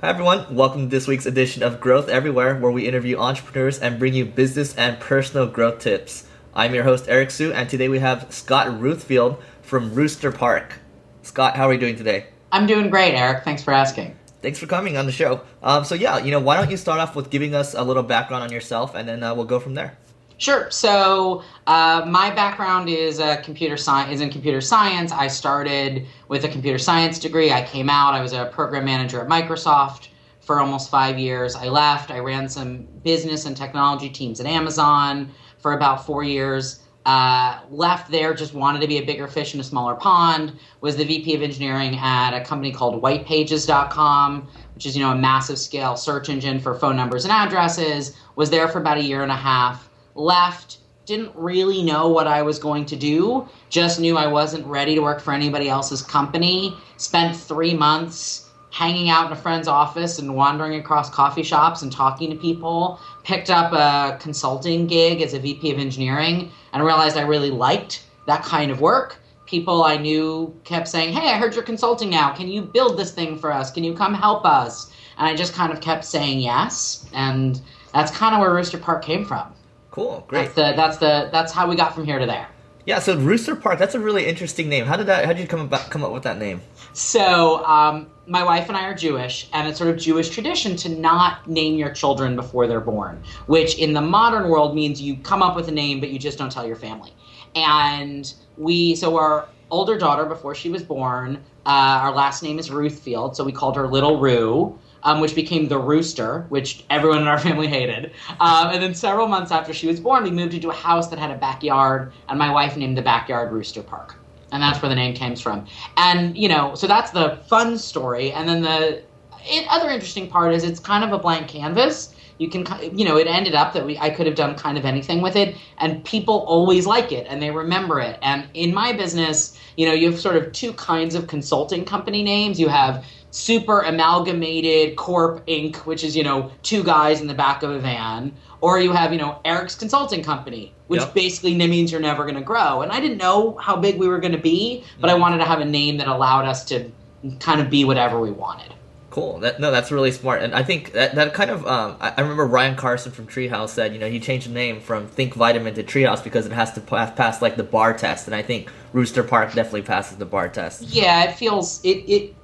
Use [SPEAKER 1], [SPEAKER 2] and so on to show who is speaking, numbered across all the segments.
[SPEAKER 1] Hi, everyone. Welcome to this week's edition of Growth Everywhere, where we interview entrepreneurs and bring you business and personal growth tips. I'm your host, Eric Siu, and today we have Scott Ruthfield from Rooster Park. Scott, how are you doing today?
[SPEAKER 2] I'm doing great, Eric. Thanks for asking.
[SPEAKER 1] Thanks for coming on the show. Um, so, yeah, you know, why don't you start off with giving us a little background on yourself, and then uh, we'll go from there.
[SPEAKER 2] Sure. So uh, my background is a computer science is in computer science. I started with a computer science degree. I came out. I was a program manager at Microsoft for almost five years. I left. I ran some business and technology teams at Amazon for about four years. Uh, left there, just wanted to be a bigger fish in a smaller pond. Was the VP of engineering at a company called WhitePages.com, which is you know a massive scale search engine for phone numbers and addresses. Was there for about a year and a half left, didn't really know what I was going to do, just knew I wasn't ready to work for anybody else's company. Spent three months hanging out in a friend's office and wandering across coffee shops and talking to people. Picked up a consulting gig as a VP of engineering and realized I really liked that kind of work. People I knew kept saying, Hey, I heard you're consulting now. Can you build this thing for us? Can you come help us? And I just kind of kept saying yes. And that's kind of where Rooster Park came from.
[SPEAKER 1] Cool, great.
[SPEAKER 2] That's the that's the that's how we got from here to there.
[SPEAKER 1] Yeah, so Rooster Park, that's a really interesting name. How did that? How did you come about come up with that name?
[SPEAKER 2] So, um, my wife and I are Jewish, and it's sort of Jewish tradition to not name your children before they're born, which in the modern world means you come up with a name, but you just don't tell your family. And we, so our older daughter, before she was born, uh, our last name is Ruthfield, so we called her Little Rue um, which became the Rooster, which everyone in our family hated. Um, and then several months after she was born, we moved into a house that had a backyard, and my wife named the backyard Rooster Park. And that's where the name came from. And, you know, so that's the fun story. And then the it, other interesting part is it's kind of a blank canvas. You can, you know, it ended up that we I could have done kind of anything with it, and people always like it and they remember it. And in my business, you know, you have sort of two kinds of consulting company names. You have super amalgamated corp inc which is you know two guys in the back of a van or you have you know eric's consulting company which yep. basically means you're never going to grow and i didn't know how big we were going to be but i mm. wanted to have a name that allowed us to kind of be whatever we wanted
[SPEAKER 1] cool that, no that's really smart and i think that, that kind of um, I, I, remember ryan carson from treehouse said you know he changed the name from think vitamin to treehouse because it has to pass, pass like the bar test and i think rooster park definitely passes the bar test
[SPEAKER 2] yeah it feels it, it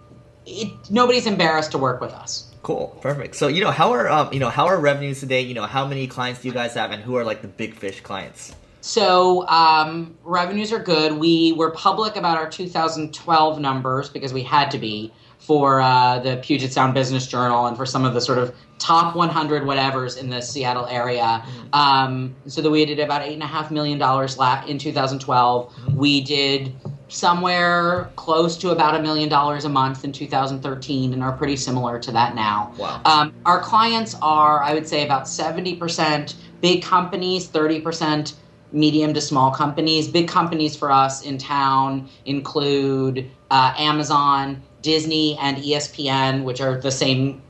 [SPEAKER 2] it, nobody's embarrassed to work with us.
[SPEAKER 1] Cool, perfect. So you know how are um, you know how are revenues today? You know how many clients do you guys have, and who are like the big fish clients?
[SPEAKER 2] So um, revenues are good. We were public about our 2012 numbers because we had to be for uh, the Puget Sound Business Journal and for some of the sort of top 100 whatevers in the Seattle area. Mm-hmm. Um, so that we did about eight and a half million dollars in 2012. Mm-hmm. We did somewhere close to about a million dollars a month in 2013 and are pretty similar to that now.
[SPEAKER 1] Wow.
[SPEAKER 2] Um, our clients are, I would say, about 70% big companies, 30% medium to small companies. Big companies for us in town include uh, Amazon, Disney, and ESPN, which are the same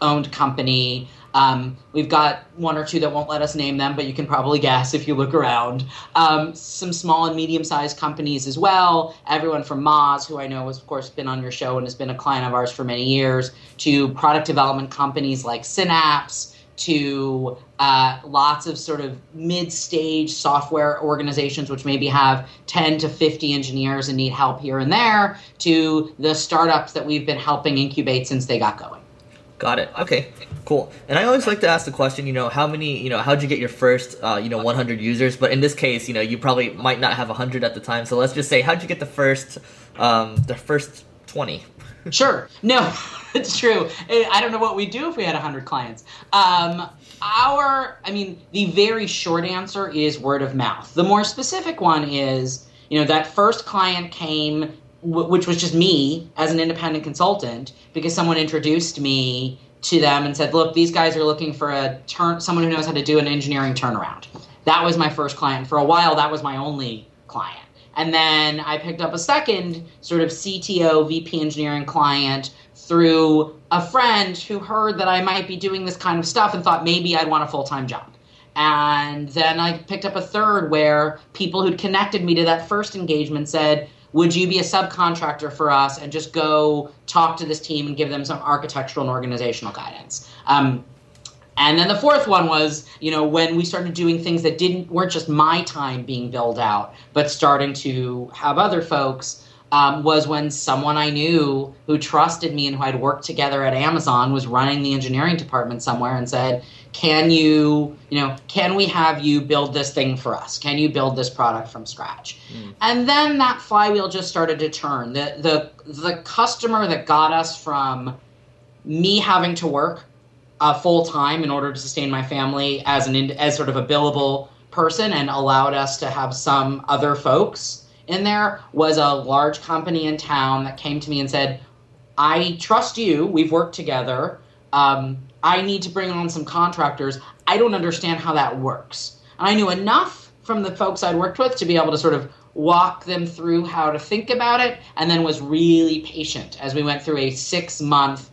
[SPEAKER 2] owned company. Um, we've got one or two that won't let us name them, but you can probably guess if you look around. Um, some small and medium sized companies as well. Everyone from Moz, who I know has, of course, been on your show and has been a client of ours for many years, to product development companies like Synapse, to uh, lots of sort of mid stage software organizations, which maybe have 10 to 50 engineers and need help here and there, to the startups that we've been helping incubate since they got going.
[SPEAKER 1] Got it. Okay, cool. And I always like to ask the question, you know, how many, you know, how'd you get your first, uh, you know, 100 users? But in this case, you know, you probably might not have 100 at the time. So let's just say, how'd you get the first, um, the first 20?
[SPEAKER 2] sure. No, it's true. I don't know what we'd do if we had 100 clients. Um, our, I mean, the very short answer is word of mouth. The more specific one is, you know, that first client came which was just me as an independent consultant because someone introduced me to them and said, "Look, these guys are looking for a turn someone who knows how to do an engineering turnaround." That was my first client. For a while, that was my only client. And then I picked up a second sort of CTO, VP engineering client through a friend who heard that I might be doing this kind of stuff and thought maybe I'd want a full time job. And then I picked up a third where people who'd connected me to that first engagement said, would you be a subcontractor for us and just go talk to this team and give them some architectural and organizational guidance? Um, and then the fourth one was, you know, when we started doing things that didn't weren't just my time being billed out, but starting to have other folks. Um, was when someone I knew who trusted me and who I'd worked together at Amazon was running the engineering department somewhere and said, "Can you, you know, can we have you build this thing for us? Can you build this product from scratch?" Mm. And then that flywheel just started to turn. The the the customer that got us from me having to work uh, full time in order to sustain my family as an as sort of a billable person and allowed us to have some other folks in there was a large company in town that came to me and said i trust you. We've worked together. Um, i need to bring on some contractors. I don't understand how that works. And i knew enough from the folks i'd worked with to be able to sort of walk them through how to think about it and then was really patient as we went through a six month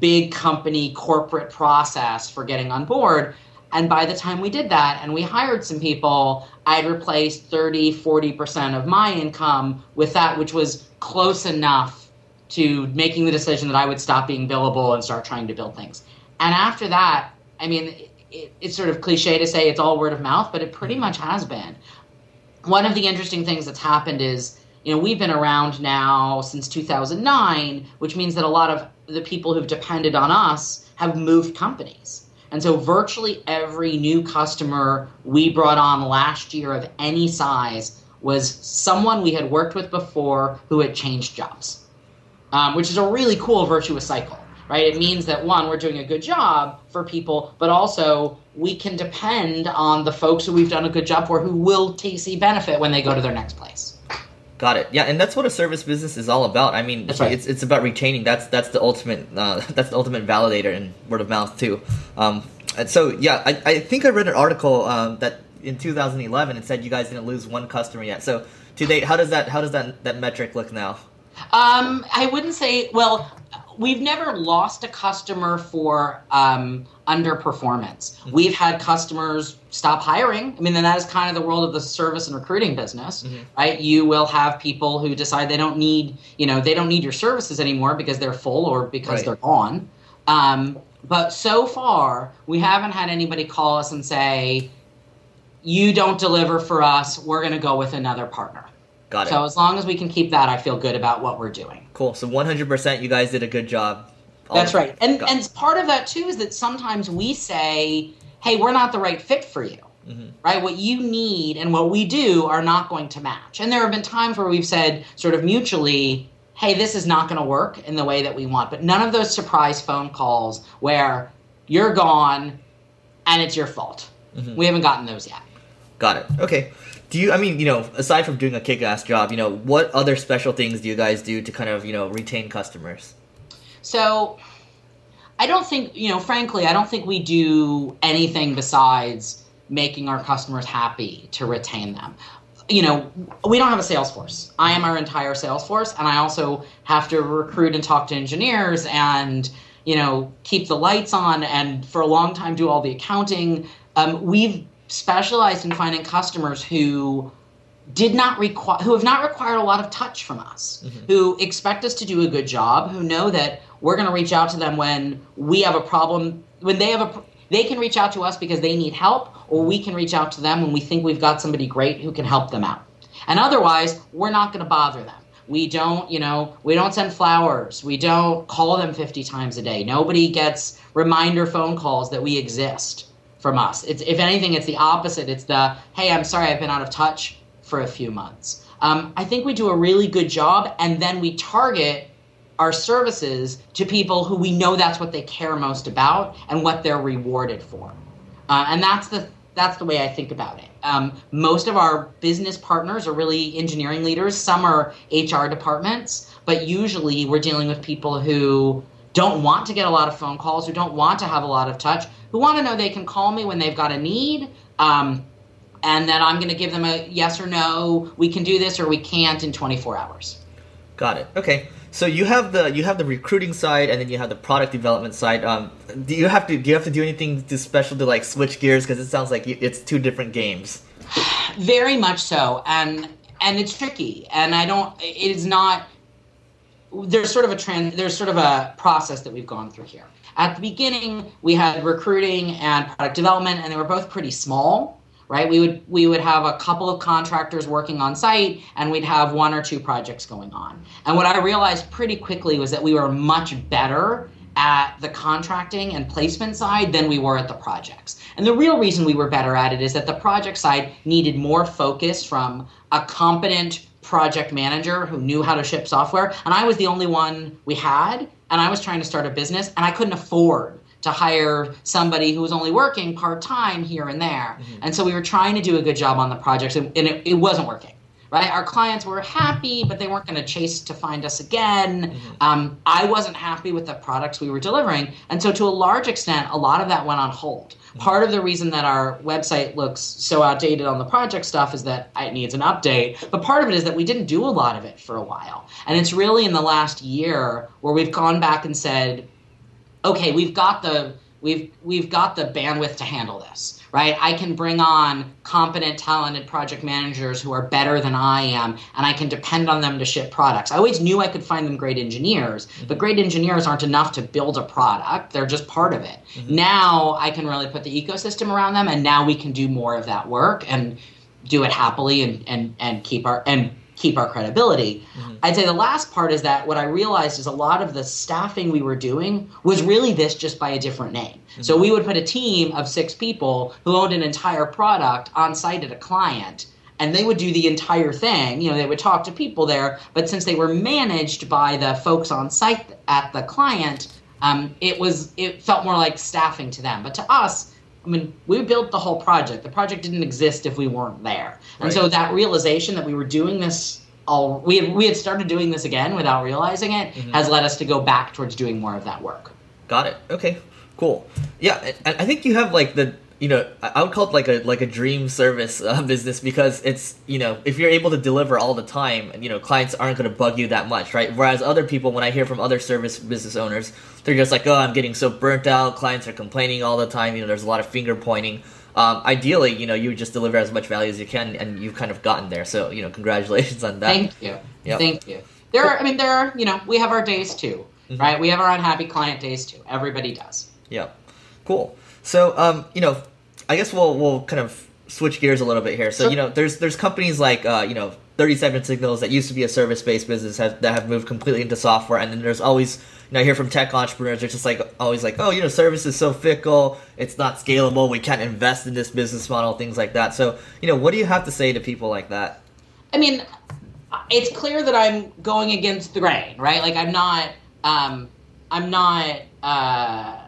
[SPEAKER 2] big company corporate process for getting on board. And by the time we did that and we hired some people, I'd replaced 30, 40% of my income with that, which was close enough to making the decision that I would stop being billable and start trying to build things. And after that, I mean, it, it's sort of cliche to say it's all word of mouth, but it pretty mm-hmm. much has been. One of the interesting things that's happened is you know, we've been around now since 2009, which means that a lot of the people who've depended on us have moved companies. And so virtually every new customer we brought on last year of any size was someone we had worked with before who had changed jobs, um, which is a really cool virtuous cycle, right? It means that one, we're doing a good job for people, but also we can depend on the folks who we've done a good job for who will see benefit when they go to their next place.
[SPEAKER 1] Got it. Yeah, and that's what a service business is all about. I mean, right. it's it's about retaining. That's that's the ultimate uh, that's the ultimate validator in word of mouth too. Um, and so yeah, I, I think I read an article um, that in 2011 it said you guys didn't lose one customer yet. So to date, how does that how does that that metric look now?
[SPEAKER 2] Um, I wouldn't say. Well, we've never lost a customer for um, underperformance. Mm-hmm. We've had customers stop hiring. I mean, then that is kind of the world of the service and recruiting business, mm-hmm. right? You will have people who decide they don't need, you know, they don't need your services anymore because they're full or because right. they're gone. Um, but so far, we haven't had anybody call us and say, "You don't deliver for us. We're going to go with another partner."
[SPEAKER 1] Got it.
[SPEAKER 2] So as long as we can keep that, I feel good about what we're doing.
[SPEAKER 1] Cool. So 100%, you guys did a good job.
[SPEAKER 2] All That's right. And and part of that too is that sometimes we say, "Hey, we're not the right fit for you." Mm-hmm. Right? What you need and what we do are not going to match. And there have been times where we've said sort of mutually, "Hey, this is not going to work in the way that we want." But none of those surprise phone calls where you're gone and it's your fault. Mm-hmm. We haven't gotten those yet.
[SPEAKER 1] Got it. Okay. Do you? I mean, you know, aside from doing a kick-ass job, you know, what other special things do you guys do to kind of, you know, retain customers?
[SPEAKER 2] So I don't think, you know, frankly, I don't think we do anything besides making our customers happy to retain them. You know, we don't have a sales force. I am our entire sales force, and I also have to recruit and talk to engineers and, you know, keep the lights on and for a long time do all the accounting. Um, we've specialized in finding customers who did not require who have not required a lot of touch from us mm-hmm. who expect us to do a good job who know that we're going to reach out to them when we have a problem when they have a they can reach out to us because they need help or we can reach out to them when we think we've got somebody great who can help them out. And otherwise we're not going to bother them. We don't you know we don't send flowers. We don't call them 50 times a day. Nobody gets reminder phone calls that we exist from us it's if anything it's the opposite it's the hey i'm sorry i've been out of touch for a few months um, i think we do a really good job and then we target our services to people who we know that's what they care most about and what they're rewarded for. Uh, and that's the that's the way I think about it. Um, most of our business partners are really engineering leaders. Some are HR departments, but usually we're dealing with people who don't want to get a lot of phone calls, who don't want to have a lot of touch, who want to know they can call me when they've got a need, um, and that I'm going to give them a yes or no. We can do this or we can't in 24 hours.
[SPEAKER 1] Got it. Okay. So you have the you have the recruiting side, and then you have the product development side. Um, do you have to do you have to do anything to special to like switch gears? Because it sounds like it's two different games.
[SPEAKER 2] Very much so, and and it's tricky, and I don't. It is not. There's sort of a trend. There's sort of a process that we've gone through here. At the beginning, we had recruiting and product development, and they were both pretty small right we would we would have a couple of contractors working on site and we'd have one or two projects going on and what i realized pretty quickly was that we were much better at the contracting and placement side than we were at the projects and the real reason we were better at it is that the project side needed more focus from a competent project manager who knew how to ship software and i was the only one we had and i was trying to start a business and i couldn't afford to hire somebody who was only working part time here and there. Mm-hmm. And so we were trying to do a good job on the projects, and, and it, it, wasn't working. Right, our clients were happy, but they weren't going to chase to find us again. Mm-hmm. Um, I wasn't happy with the products we were delivering, and so to a large extent, a lot of that went on hold. Mm-hmm. Part of the reason that our website looks so outdated on the project stuff is that it needs an update, but part of it is that we didn't do a lot of it for a while, and it's really in the last year where we've gone back and said, okay, we've got the we've we've got the bandwidth to handle this right? I can bring on competent talented project managers who are better than i am and i can depend on them to ship products. I always knew i could find them great engineers but great engineers aren't enough to build a product. They're just part of it. Mm-hmm. now i can really put the ecosystem around them and now we can do more of that work and do it happily and and, and keep our and keep our credibility. Mm-hmm. I'd say the last part is that what I realized is a lot of the staffing we were doing was really this just by a different name. Mm-hmm. So we would put a team of six people who owned an entire product on site at a client and they would do the entire thing. You know, they would talk to people there, but since they were managed by the folks on site at the client, um, it was it felt more like staffing to them. But to us, I mean, we built the whole project. The project didn't exist if we weren't there. And right. so that realization that we were doing this all we had, we had started doing this again without realizing it mm-hmm. has led us to go back towards doing more of that work.
[SPEAKER 1] Got it. Okay. Cool. Yeah, I think you have like the you know I would call it like a like a dream service uh, business because it's you know if you're able to deliver all the time you know clients aren't going to bug you that much right? Whereas other people when I hear from other service business owners they're just like oh I'm getting so burnt out clients are complaining all the time you know there's a lot of finger pointing. Um, ideally you know you would just deliver as much value as you can and you've kind of gotten there. So you know congratulations on that.
[SPEAKER 2] Thank you. Yep. thank you. There are I mean there are you know we have our days too mm-hmm. right? We have our unhappy client days too. Everybody does.
[SPEAKER 1] Yeah cool so, um, you know, I guess we'll we'll kind of switch gears a little bit here. So, sure. you know, there's there's companies like uh, you know 37 Signals that used to be a service based business have, that have moved completely into software, and then there's always you know I hear from tech entrepreneurs they're just like always like oh you know service is so fickle, it's not scalable, we can't invest in this business model, things like that. So, you know, what do you have to say to people like that?
[SPEAKER 2] I mean, it's clear that I'm going against the grain, right? Like I'm not. Um, I'm not. Uh,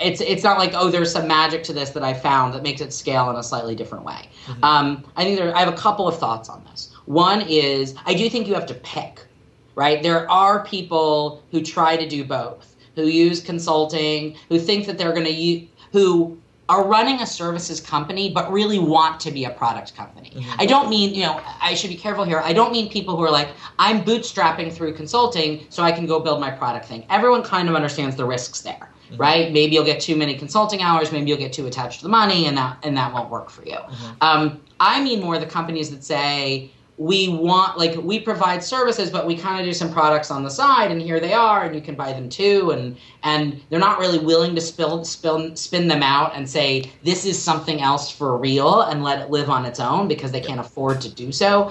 [SPEAKER 2] it's it's not like oh there's some magic to this that I found that makes it scale in a slightly different way. Mm-hmm. Um, I think there I have a couple of thoughts on this. One is I do think you have to pick, right? There are people who try to do both, who use consulting, who think that they're going to use who are running a services company but really want to be a product company. Mm-hmm. I don't mean, you know, I should be careful here. I don't mean people who are like, I'm bootstrapping through consulting so I can go build my product thing. Everyone kind of understands the risks there mm-hmm. right? Maybe you'll get too many consulting hours. Maybe you'll get too attached to the money, and that and that won't work for you. Mm-hmm. Um, I mean more the companies that say we want like we provide services but we kind of do some products on the side and here they are and you can buy them too and and they're not really willing to spill, spill spin them out and say this is something else for real and let it live on its own because they can't afford to do so.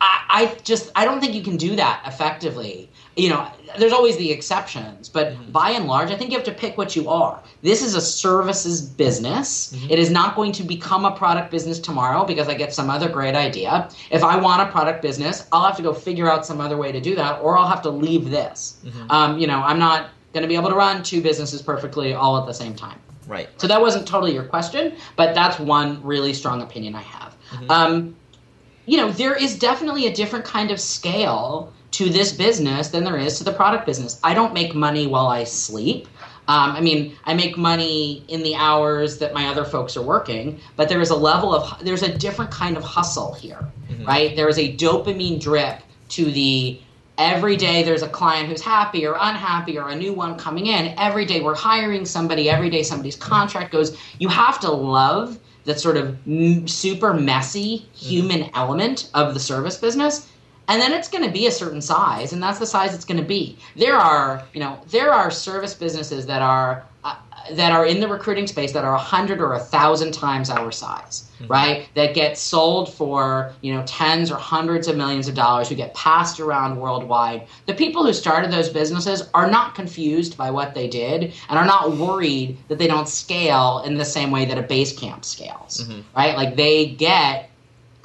[SPEAKER 2] I, I just i don't think you can do that effectively. You know, there's always the exceptions, but mm-hmm. by and large, I think you have to pick what you are. This is a services business. Mm-hmm. It is not going to become a product business tomorrow because I get some other great idea. If I want a product business, I'll have to go figure out some other way to do that, or I'll have to leave this. Mm-hmm. Um, you know, I'm not going to be able to run two businesses perfectly all at the same time.
[SPEAKER 1] Right.
[SPEAKER 2] So that wasn't totally your question, but that's one really strong opinion I have. Mm-hmm. Um, you know, there is definitely a different kind of scale to this business than there is to the product business. I don't make money while I sleep. Um, I mean, I make money in the hours that my other folks are working, but there is a level of, there's a different kind of hustle here, mm-hmm. right? There is a dopamine drip to the every day there's a client who's happy or unhappy or a new one coming in. Every day we're hiring somebody, every day somebody's contract goes. You have to love that sort of m- super messy human element of the service business and then it's going to be a certain size and that's the size it's going to be. There are you know there are service businesses that are uh, that are in the recruiting space that are a hundred or a thousand times our size right? That get sold for you know tens or hundreds of millions of dollars who get passed around worldwide. The people who started those businesses are not confused by what they did and are not worried that they don't scale in the same way that a Basecamp scales right? Like they get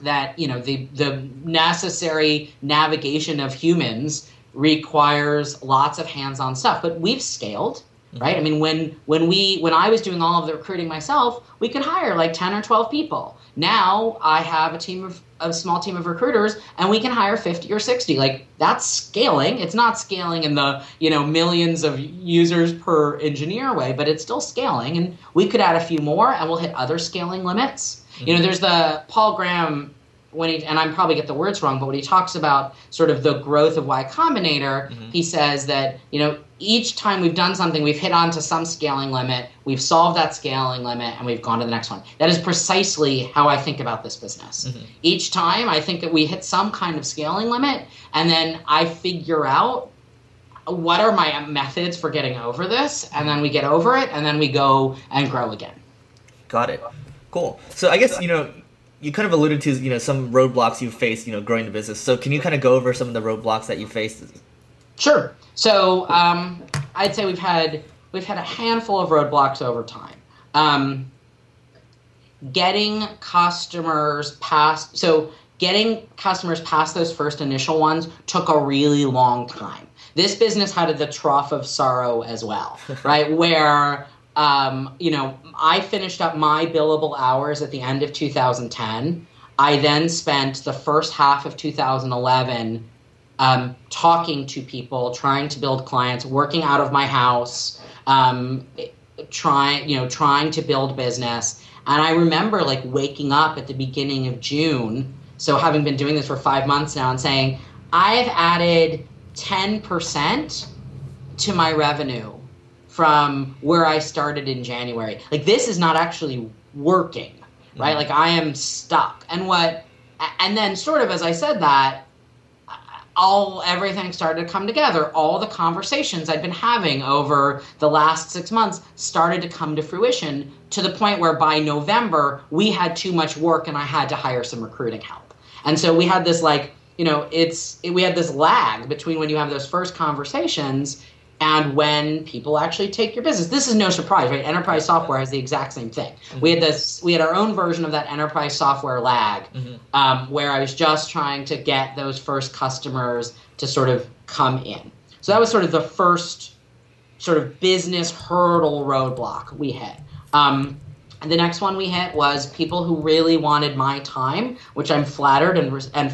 [SPEAKER 2] that you know the the necessary navigation of humans requires lots of hands-on stuff. But we've scaled mm-hmm. right? I mean when when we when i was doing all of the recruiting myself we could hire like 10 or 12 people. Now i have a team of a small team of recruiters and we can hire 50 or 60 like that's scaling. It's not scaling in the you know millions of users per engineer way but it's still scaling and we could add a few more and we'll hit other scaling limits. You know mm-hmm. there's the paul graham when he and I'm probably get the words wrong, but when he talks about sort of the growth of Y Combinator, mm-hmm. he says that you know each time we've done something, we've hit onto some scaling limit, we've solved that scaling limit, and we've gone to the next one. That is precisely how I think about this business. Mm-hmm. Each time, I think that we hit some kind of scaling limit, and then I figure out what are my methods for getting over this, and then we get over it, and then we go and grow again.
[SPEAKER 1] Got it. Cool. So I guess you know you kind of alluded to you know some roadblocks you faced you know growing the business. So can you kind of go over some of the roadblocks that you faced?
[SPEAKER 2] Sure. So um, I'd say we've had we've had a handful of roadblocks over time. Um, getting customers past so getting customers past those first initial ones took a really long time. This business had the trough of sorrow as well, right? Where um, you know I finished up my billable hours at the end of 2010. I then spent the first half of 2011 um, talking to people, trying to build clients, working out of my house, um, trying you know trying to build business. And I remember like waking up at the beginning of June. So having been doing this for five months now and saying I've added 10% to my revenue from where I started in January. Like this is not actually working, right? Mm-hmm. Like I am stuck. And what and then sort of as I said that all everything started to come together. All the conversations I'd been having over the last 6 months started to come to fruition to the point where by November we had too much work and I had to hire some recruiting help. And so we had this like, you know, it's it, we had this lag between when you have those first conversations and when people actually take your business. This is no surprise, right? Enterprise software has the exact same thing. Mm-hmm. We had this, we had our own version of that enterprise software lag, mm-hmm. um, where I was just trying to get those first customers to sort of come in. So that was sort of the first sort of business hurdle roadblock we hit. Um, and the next one we hit was people who really wanted my time, which I'm flattered and and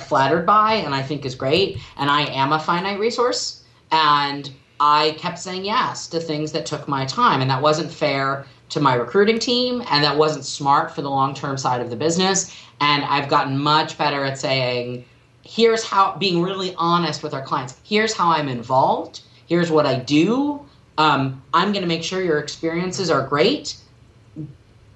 [SPEAKER 2] flattered by, and I think is great. And I am a finite resource, and I kept saying yes to things that took my time, and that wasn't fair to my recruiting team, and that wasn't smart for the long term side of the business. And I've gotten much better at saying, here's how, being really honest with our clients. Here's how I'm involved. Here's what I do. Um, I'm going to make sure your experiences are great,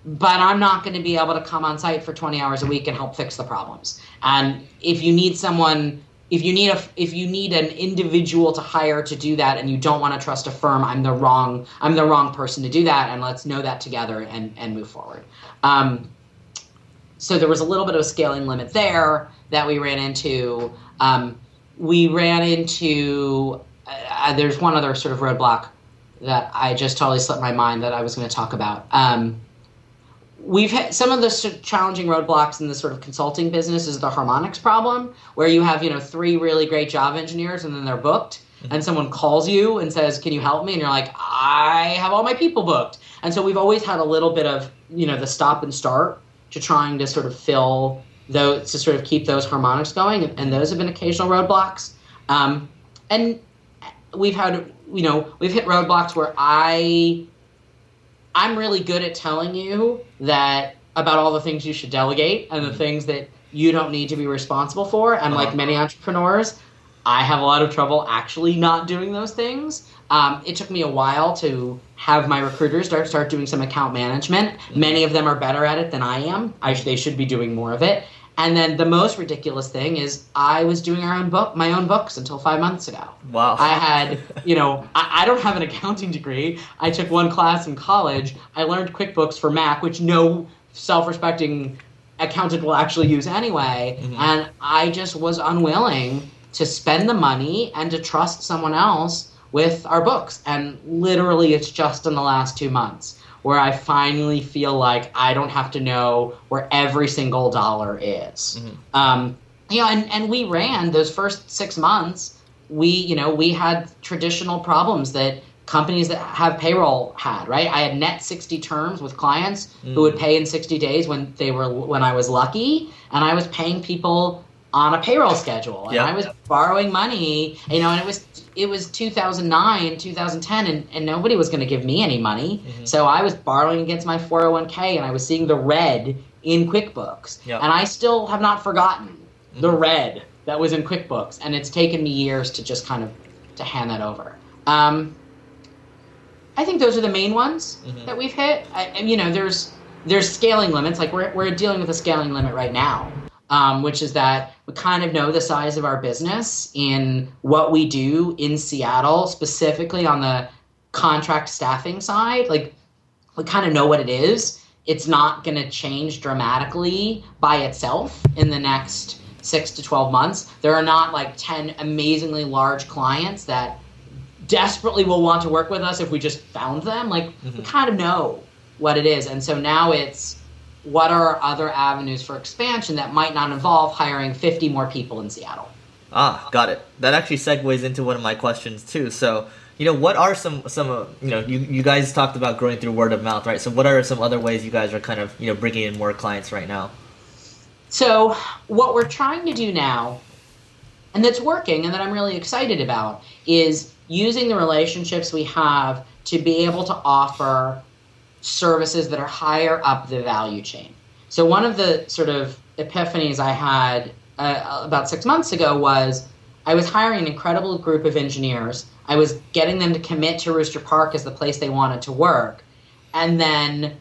[SPEAKER 2] but I'm not going to be able to come on site for 20 hours a week and help fix the problems. And if you need someone if you need a if you need an individual to hire to do that and you don't want to trust a firm i'm the wrong i'm the wrong person to do that and let's know that together and and move forward. Um, so there was a little bit of a scaling limit there that we ran into. Um, we ran into uh, there's one other sort of roadblock that i just totally slipped my mind that i was going to talk about. Um, we've had some of the challenging roadblocks in the sort of consulting business is the harmonics problem where you have you know three really great job engineers and then they're booked mm-hmm. and someone calls you and says can you help me? And you're like i have all my people booked. And so we've always had a little bit of you know the stop and start to trying to sort of fill those to sort of keep those harmonics going and those have been occasional roadblocks. Um, and we've had you know we've hit roadblocks where i I'm really good at telling you that about all the things you should delegate and the mm-hmm. things that you don't need to be responsible for. And uh-huh. like many entrepreneurs, I have a lot of trouble actually not doing those things. Um, it took me a while to have my recruiters start start doing some account management. Mm-hmm. Many of them are better at it than I am. I, they should be doing more of it. And then the most ridiculous thing is I was doing our own book, my own books until five months ago.
[SPEAKER 1] Wow.
[SPEAKER 2] I had, you know, I, I, don't have an accounting degree. I took one class in college. I learned QuickBooks for Mac, which no self-respecting accountant will actually use anyway. Mm-hmm. And I just was unwilling to spend the money and to trust someone else with our books. And literally, it's just in the last two months where I finally feel like I don't have to know where every single dollar is. Mm-hmm. Um, you know, and, and we ran those first six months. We, you know, we had traditional problems that companies that have payroll had, right? I had net 60 terms with clients mm. who would pay in 60 days when they were when I was lucky, and I was paying people on a payroll schedule and yep. I was borrowing money, you know, and it was it was 2009, 2010 and, and nobody was going to give me any money. Mm-hmm. So I was borrowing against my 401k and I was seeing the red in QuickBooks. Yep. And I still have not forgotten mm-hmm. the red that was in QuickBooks and it's taken me years to just kind of to hand that over. Um, I think those are the main ones mm-hmm. that we've hit. I, and, you know, there's there's scaling limits. Like we're we're dealing with a scaling limit right now um, which is that we kind of know the size of our business in what we do in Seattle, specifically on the contract staffing side. Like, we kind of know what it is. It's not going to change dramatically by itself in the next six to 12 months. There are not like 10 amazingly large clients that desperately will want to work with us if we just found them. Like, mm-hmm. we kind of know what it is. And so now it's, what are other avenues for expansion that might not involve hiring 50 more people in Seattle?
[SPEAKER 1] Ah, got it. That actually segues into one of my questions too. So, you know, what are some some uh, you know you you guys talked about growing through word of mouth, right? So, what are some other ways you guys are kind of you know bringing in more clients right now?
[SPEAKER 2] So, what we're trying to do now, and that's working, and that I'm really excited about, is using the relationships we have to be able to offer services that are higher up the value chain. So one of the sort of epiphanies I had uh, about six months ago was I was hiring an incredible group of engineers. I was getting them to commit to Rooster Park as the place they wanted to work. And then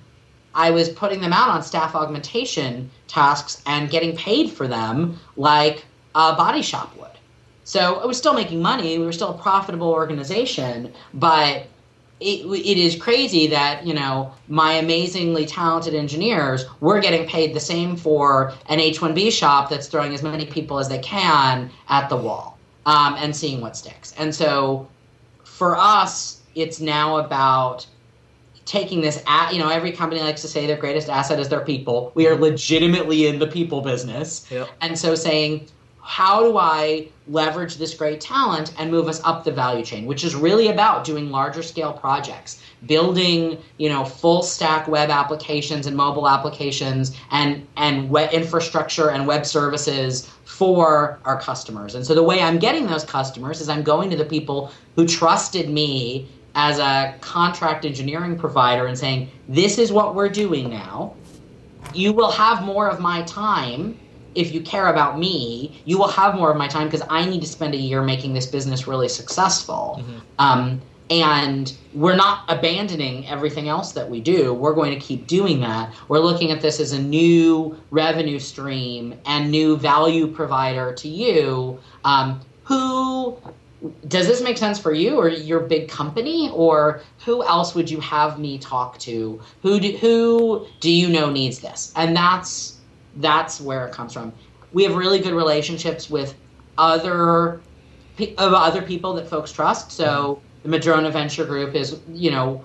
[SPEAKER 2] I was putting them out on staff augmentation tasks and getting paid for them like a body shop would. So I was still making money. We were still a profitable organization, but it, it is crazy that you know my amazingly talented engineers we're getting paid the same for an h1b shop that's throwing as many people as they can at the wall um, and seeing what sticks. And so for us it's now about taking this at you know every company likes to say their greatest asset is their people. We are legitimately in the people business. Yep. and so saying how do I leverage this great talent and move us up the value chain, which is really about doing larger scale projects, building, you know, full stack web applications and mobile applications and and web infrastructure and web services for our customers. And so the way I'm getting those customers is I'm going to the people who trusted me as a contract engineering provider and saying, "This is what we're doing now. You will have more of my time." If you care about me, you will have more of my time because I need to spend a year making this business really successful. Mm-hmm. Um, and we're not abandoning everything else that we do. We're going to keep doing that. We're looking at this as a new revenue stream and new value provider to you. Um, who does this make sense for you or your big company or who else would you have me talk to who do, who do you know needs this and that's that's where it comes from. We have really good relationships with other of other people that folks trust. So the Madrona Venture Group is, you know,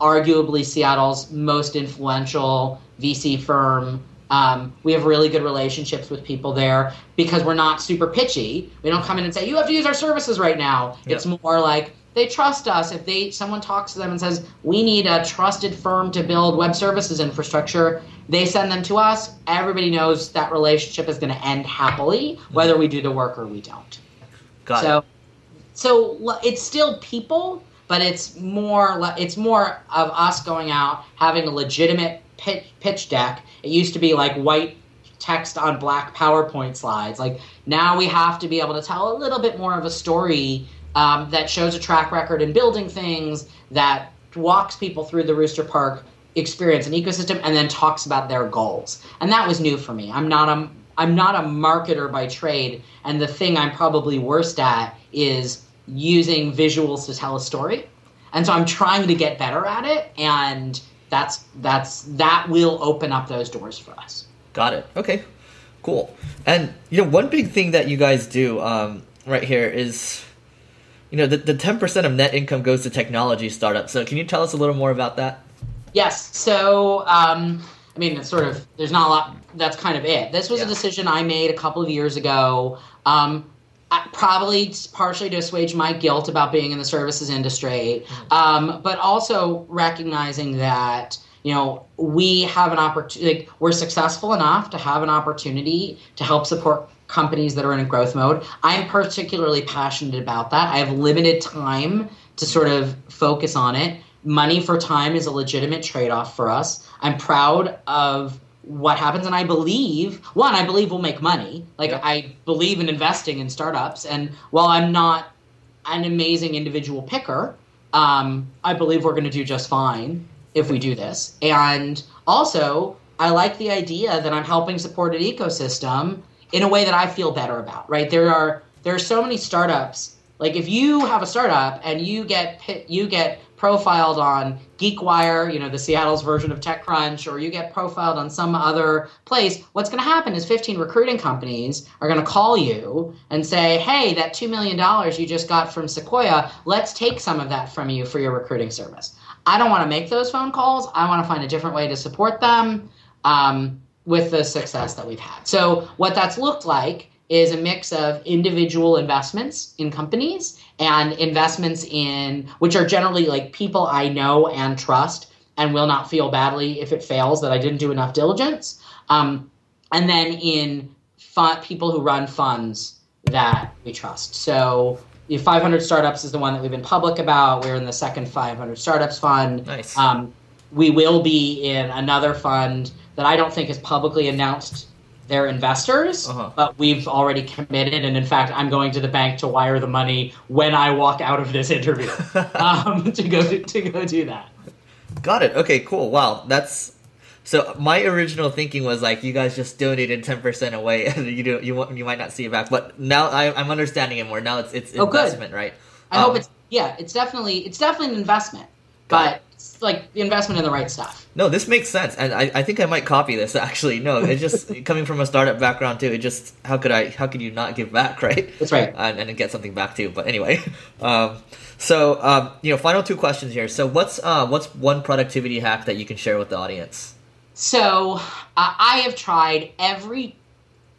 [SPEAKER 2] arguably Seattle's most influential VC firm. Um, we have really good relationships with people there because we're not super pitchy. We don't come in and say you have to use our services right now. Yep. It's more like they trust us if they someone talks to them and says we need a trusted firm to build web services infrastructure they send them to us everybody knows that relationship is going to end happily whether we do the work or we don't
[SPEAKER 1] Got
[SPEAKER 2] so
[SPEAKER 1] it.
[SPEAKER 2] so it's still people but it's more it's more of us going out having a legitimate pitch, pitch deck it used to be like white text on black PowerPoint slides. Like now we have to be able to tell a little bit more of a story um, that shows a track record in building things that walks people through the Rooster Park experience and ecosystem and then talks about their goals. And that was new for me. I'm not a I'm not a marketer by trade, and the thing I'm probably worst at is using visuals to tell a story. And so I'm trying to get better at it, and that's that's that will open up those doors for us.
[SPEAKER 1] Got it. Okay, cool. And you know, one big thing that you guys do um, right here is, you know, the the ten percent of net income goes to technology startups. So can you tell us a little more about that?
[SPEAKER 2] Yes. So, um, I mean, it's sort of there's not a lot. That's kind of it. This was
[SPEAKER 1] Yeah.
[SPEAKER 2] a decision I made a couple of years ago. Um, I- probably partially to assuage my guilt about being in the services industry, um, but also recognizing that you know we have an opportunity. Like, we're successful enough to have an opportunity to help support companies that are in a growth mode. I'm particularly passionate about that. I have limited time to sort of focus on it. Money for time is a legitimate trade off for us. I'm proud of what happens, and I believe one, I believe we'll make money. Like. I believe in investing in startups, and while I'm not an amazing individual picker, um, I believe we're going to do just fine if we do this. And also, I like the idea that I'm helping support an ecosystem in a way that I feel better about. Right? There are there are so many startups. Like if you have a startup and you get you get profiled on GeekWire, you know the Seattle's version of TechCrunch, or you get profiled on some other place, what's going to happen is 15 recruiting companies are going to call you and say, "Hey, that two million dollars you just got from Sequoia, let's take some of that from you for your recruiting service." I don't want to make those phone calls. I want to find a different way to support them um, with the success that we've had. So what that's looked like is a mix of individual investments in companies and investments in which are generally like people I know and trust and will not feel badly if it fails that I didn't do enough diligence. Um, and then in fun, people who run funds that we trust. So the 500 startups is the one that we've been public about. We're in the second 500 startups fund.
[SPEAKER 1] Nice.
[SPEAKER 2] Um, we will be in another fund that I don't think has publicly announced their investors,
[SPEAKER 1] Uh-huh.
[SPEAKER 2] but we've already committed. And in fact, I'm going to the bank to wire the money when I walk out of this interview um, to go to go do that.
[SPEAKER 1] Got it. Okay, cool. Wow, that's so. My original thinking was like you guys just donated ten percent away, and you do you you might not see it back. But now I, I'm understanding it more. Now it's it's
[SPEAKER 2] Oh,
[SPEAKER 1] investment, right?
[SPEAKER 2] I
[SPEAKER 1] Um,
[SPEAKER 2] hope it's yeah, it's definitely it's definitely an investment, but it's like the investment in the right stuff.
[SPEAKER 1] No, this makes sense, and I, I think I might copy this. Actually, no, it's just coming from a startup background too. It just how could I how could you not give back, right?
[SPEAKER 2] That's right.
[SPEAKER 1] and, and get something back too. But anyway, um, so um, you know, final two questions here. So what's uh, what's one productivity hack that you can share with the audience?
[SPEAKER 2] So uh, I have tried every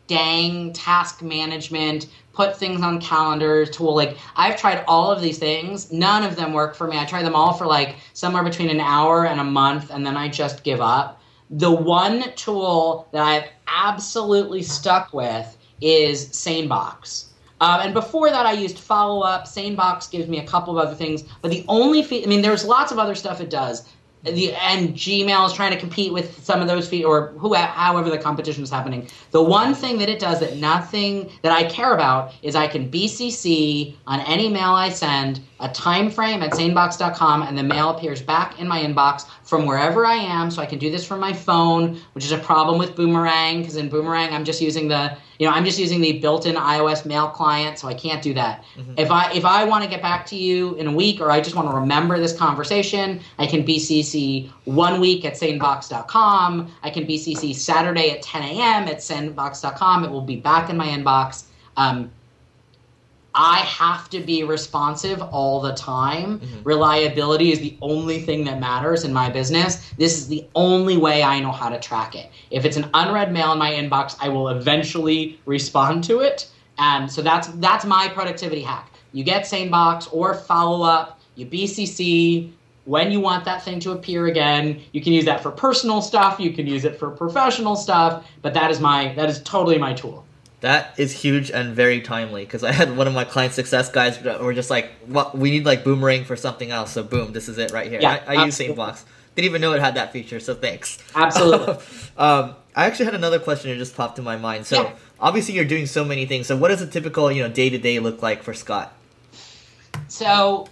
[SPEAKER 2] dang task management, put things on calendars tool. Like I've tried all of these things. None of them work for me. I try them all for like somewhere between an hour and a month, and then I just give up. The one tool that I've absolutely stuck with is SaneBox. Um, and before that, I used Follow Up. SaneBox gives me a couple of other things, but the only fe- I mean, there's lots of other stuff it does. The and Gmail is trying to compete with some of those feet, or who, however the competition is happening. The one thing that it does that nothing that I care about is I can BCC on any mail I send a time frame at sanebox.com, and the mail appears back in my inbox from wherever I am. So I can do this from my phone, which is a problem with Boomerang because in Boomerang I'm just using the you know I'm just using the built-in iOS mail client, so I can't do that. If I if I want to get back to you in a week, or I just want to remember this conversation, I can BCC one week at sanebox.com. I can BCC Saturday at 10 a.m. at sanebox.com. It will be back in my inbox. Um, I have to be responsive all the time. Mm-hmm. Reliability is the only thing that matters in my business. This is the only way I know how to track it. If it's an unread mail in my inbox, I will eventually respond to it. And so that's that's my productivity hack. You get SaneBox or follow up, you BCC when you want that thing to appear again. You can use that for personal stuff, you can use it for professional stuff, but that is my that is totally my tool.
[SPEAKER 1] That is huge and very timely because I had one of my client success guys were just like, "What we need like boomerang for something else." So boom, this is it right here.
[SPEAKER 2] Yeah,
[SPEAKER 1] I, I use
[SPEAKER 2] absolutely.
[SPEAKER 1] SaneBox. Didn't even know it had that feature, so thanks.
[SPEAKER 2] Absolutely.
[SPEAKER 1] um, I actually had another question that just popped in my mind. So
[SPEAKER 2] Yeah.
[SPEAKER 1] obviously you're doing so many things. So what does a typical you know day to day look like for Scott?
[SPEAKER 2] So,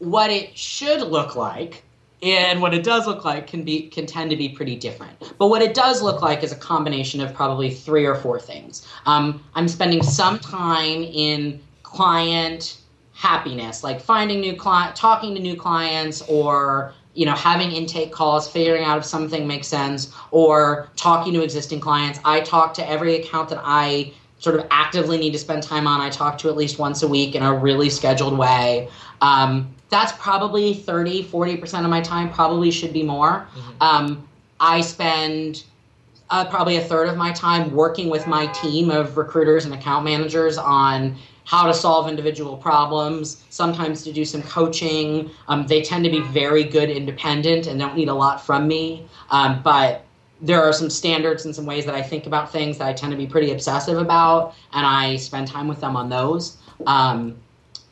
[SPEAKER 2] what it should look like and what it does look like can be can tend to be pretty different. But what it does look like is a combination of probably three or four things. Um, I'm spending some time in client happiness, like finding new client, talking to new clients, or you know having intake calls, figuring out if something makes sense, or talking to existing clients. I talk to every account that I sort of actively need to spend time on. I talk to at least once a week in a really scheduled way. Um, that's probably 30, 40% of my time, probably should be more. Um, I spend uh, probably a third of my time working with my team of recruiters and account managers on how to solve individual problems, sometimes to do some coaching. Um, they tend to be very good independent and don't need a lot from me. Um, but there are some standards and some ways that I think about things that I tend to be pretty obsessive about, and I spend time with them on those. Um,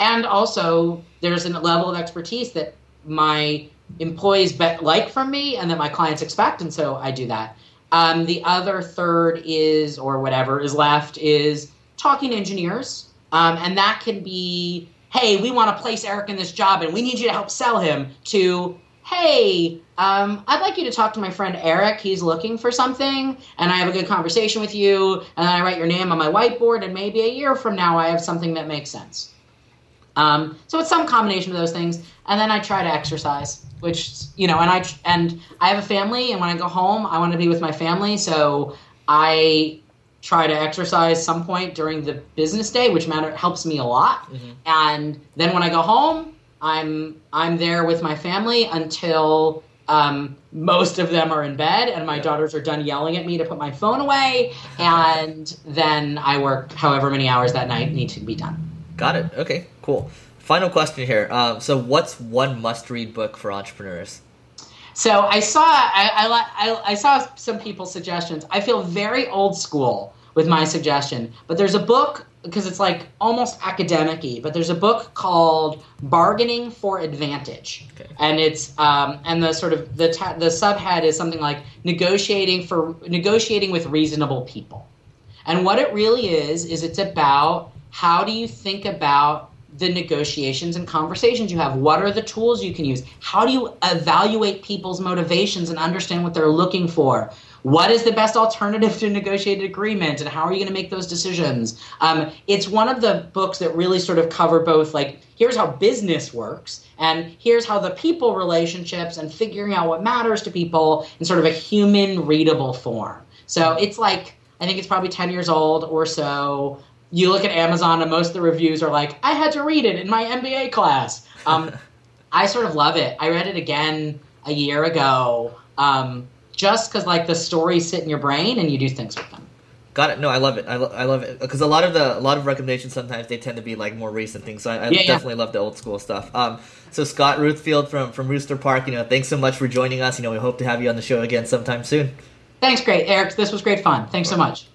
[SPEAKER 2] and also, there's a level of expertise that my employees like from me and that my clients expect, and so I do that. Um, the other third is, or whatever is left, is talking to engineers. Um, and that can be, hey, we want to place Eric in this job and we need you to help sell him, to, hey, um, I'd like you to talk to my friend Eric. He's looking for something, and I have a good conversation with you, and then I write your name on my whiteboard, and maybe a year from now I have something that makes sense. Um, so it's some combination of those things, and then I try to exercise, which you know, and I and I have a family, and when I go home, I want to be with my family, so I try to exercise some point during the business day, which matter helps me a lot. And then when I go home, I'm I'm there with my family until um, most of them are in bed, and my daughters are done yelling at me to put my phone away, and then I work however many hours that night need to be done.
[SPEAKER 1] Got it. Okay, cool. Final question here. Um, so what's one must read book for entrepreneurs?
[SPEAKER 2] So I saw I, I, I, I saw some people's suggestions. I feel very old school with my suggestion, but there's a book because it's like almost academic-y, but there's a book called Bargaining for Advantage,
[SPEAKER 1] Okay.
[SPEAKER 2] and it's um, and the sort of the ta- the subhead is something like negotiating for negotiating with reasonable people, and what it really is is it's about how do you think about the negotiations and conversations you have? What are the tools you can use? How do you evaluate people's motivations and understand what they're looking for? What is the best alternative to a negotiated agreement, and how are you going to make those decisions? Um, it's one of the books that really sort of cover both, like, here's how business works, and here's how the people relationships and figuring out what matters to people in sort of a human readable form. So it's like, I think it's probably 10 years old or so you look at Amazon and most of the reviews are like, I had to read it in my MBA class. Um, I sort of love it. I read it again a year ago, um, just because like the stories sit in your brain and you do things with them.
[SPEAKER 1] Got it. No, I love it. I, lo- I love it because a lot of the a lot of recommendations sometimes they tend to be like more recent things. So I, I
[SPEAKER 2] Yeah, yeah.
[SPEAKER 1] definitely love the old school stuff. Um, so Scott Ruthfield from from Rooster Park, you know, thanks so much for joining us. You know, we hope to have you on the show again sometime soon.
[SPEAKER 2] Thanks, great Eric. This was great fun. Thanks so much.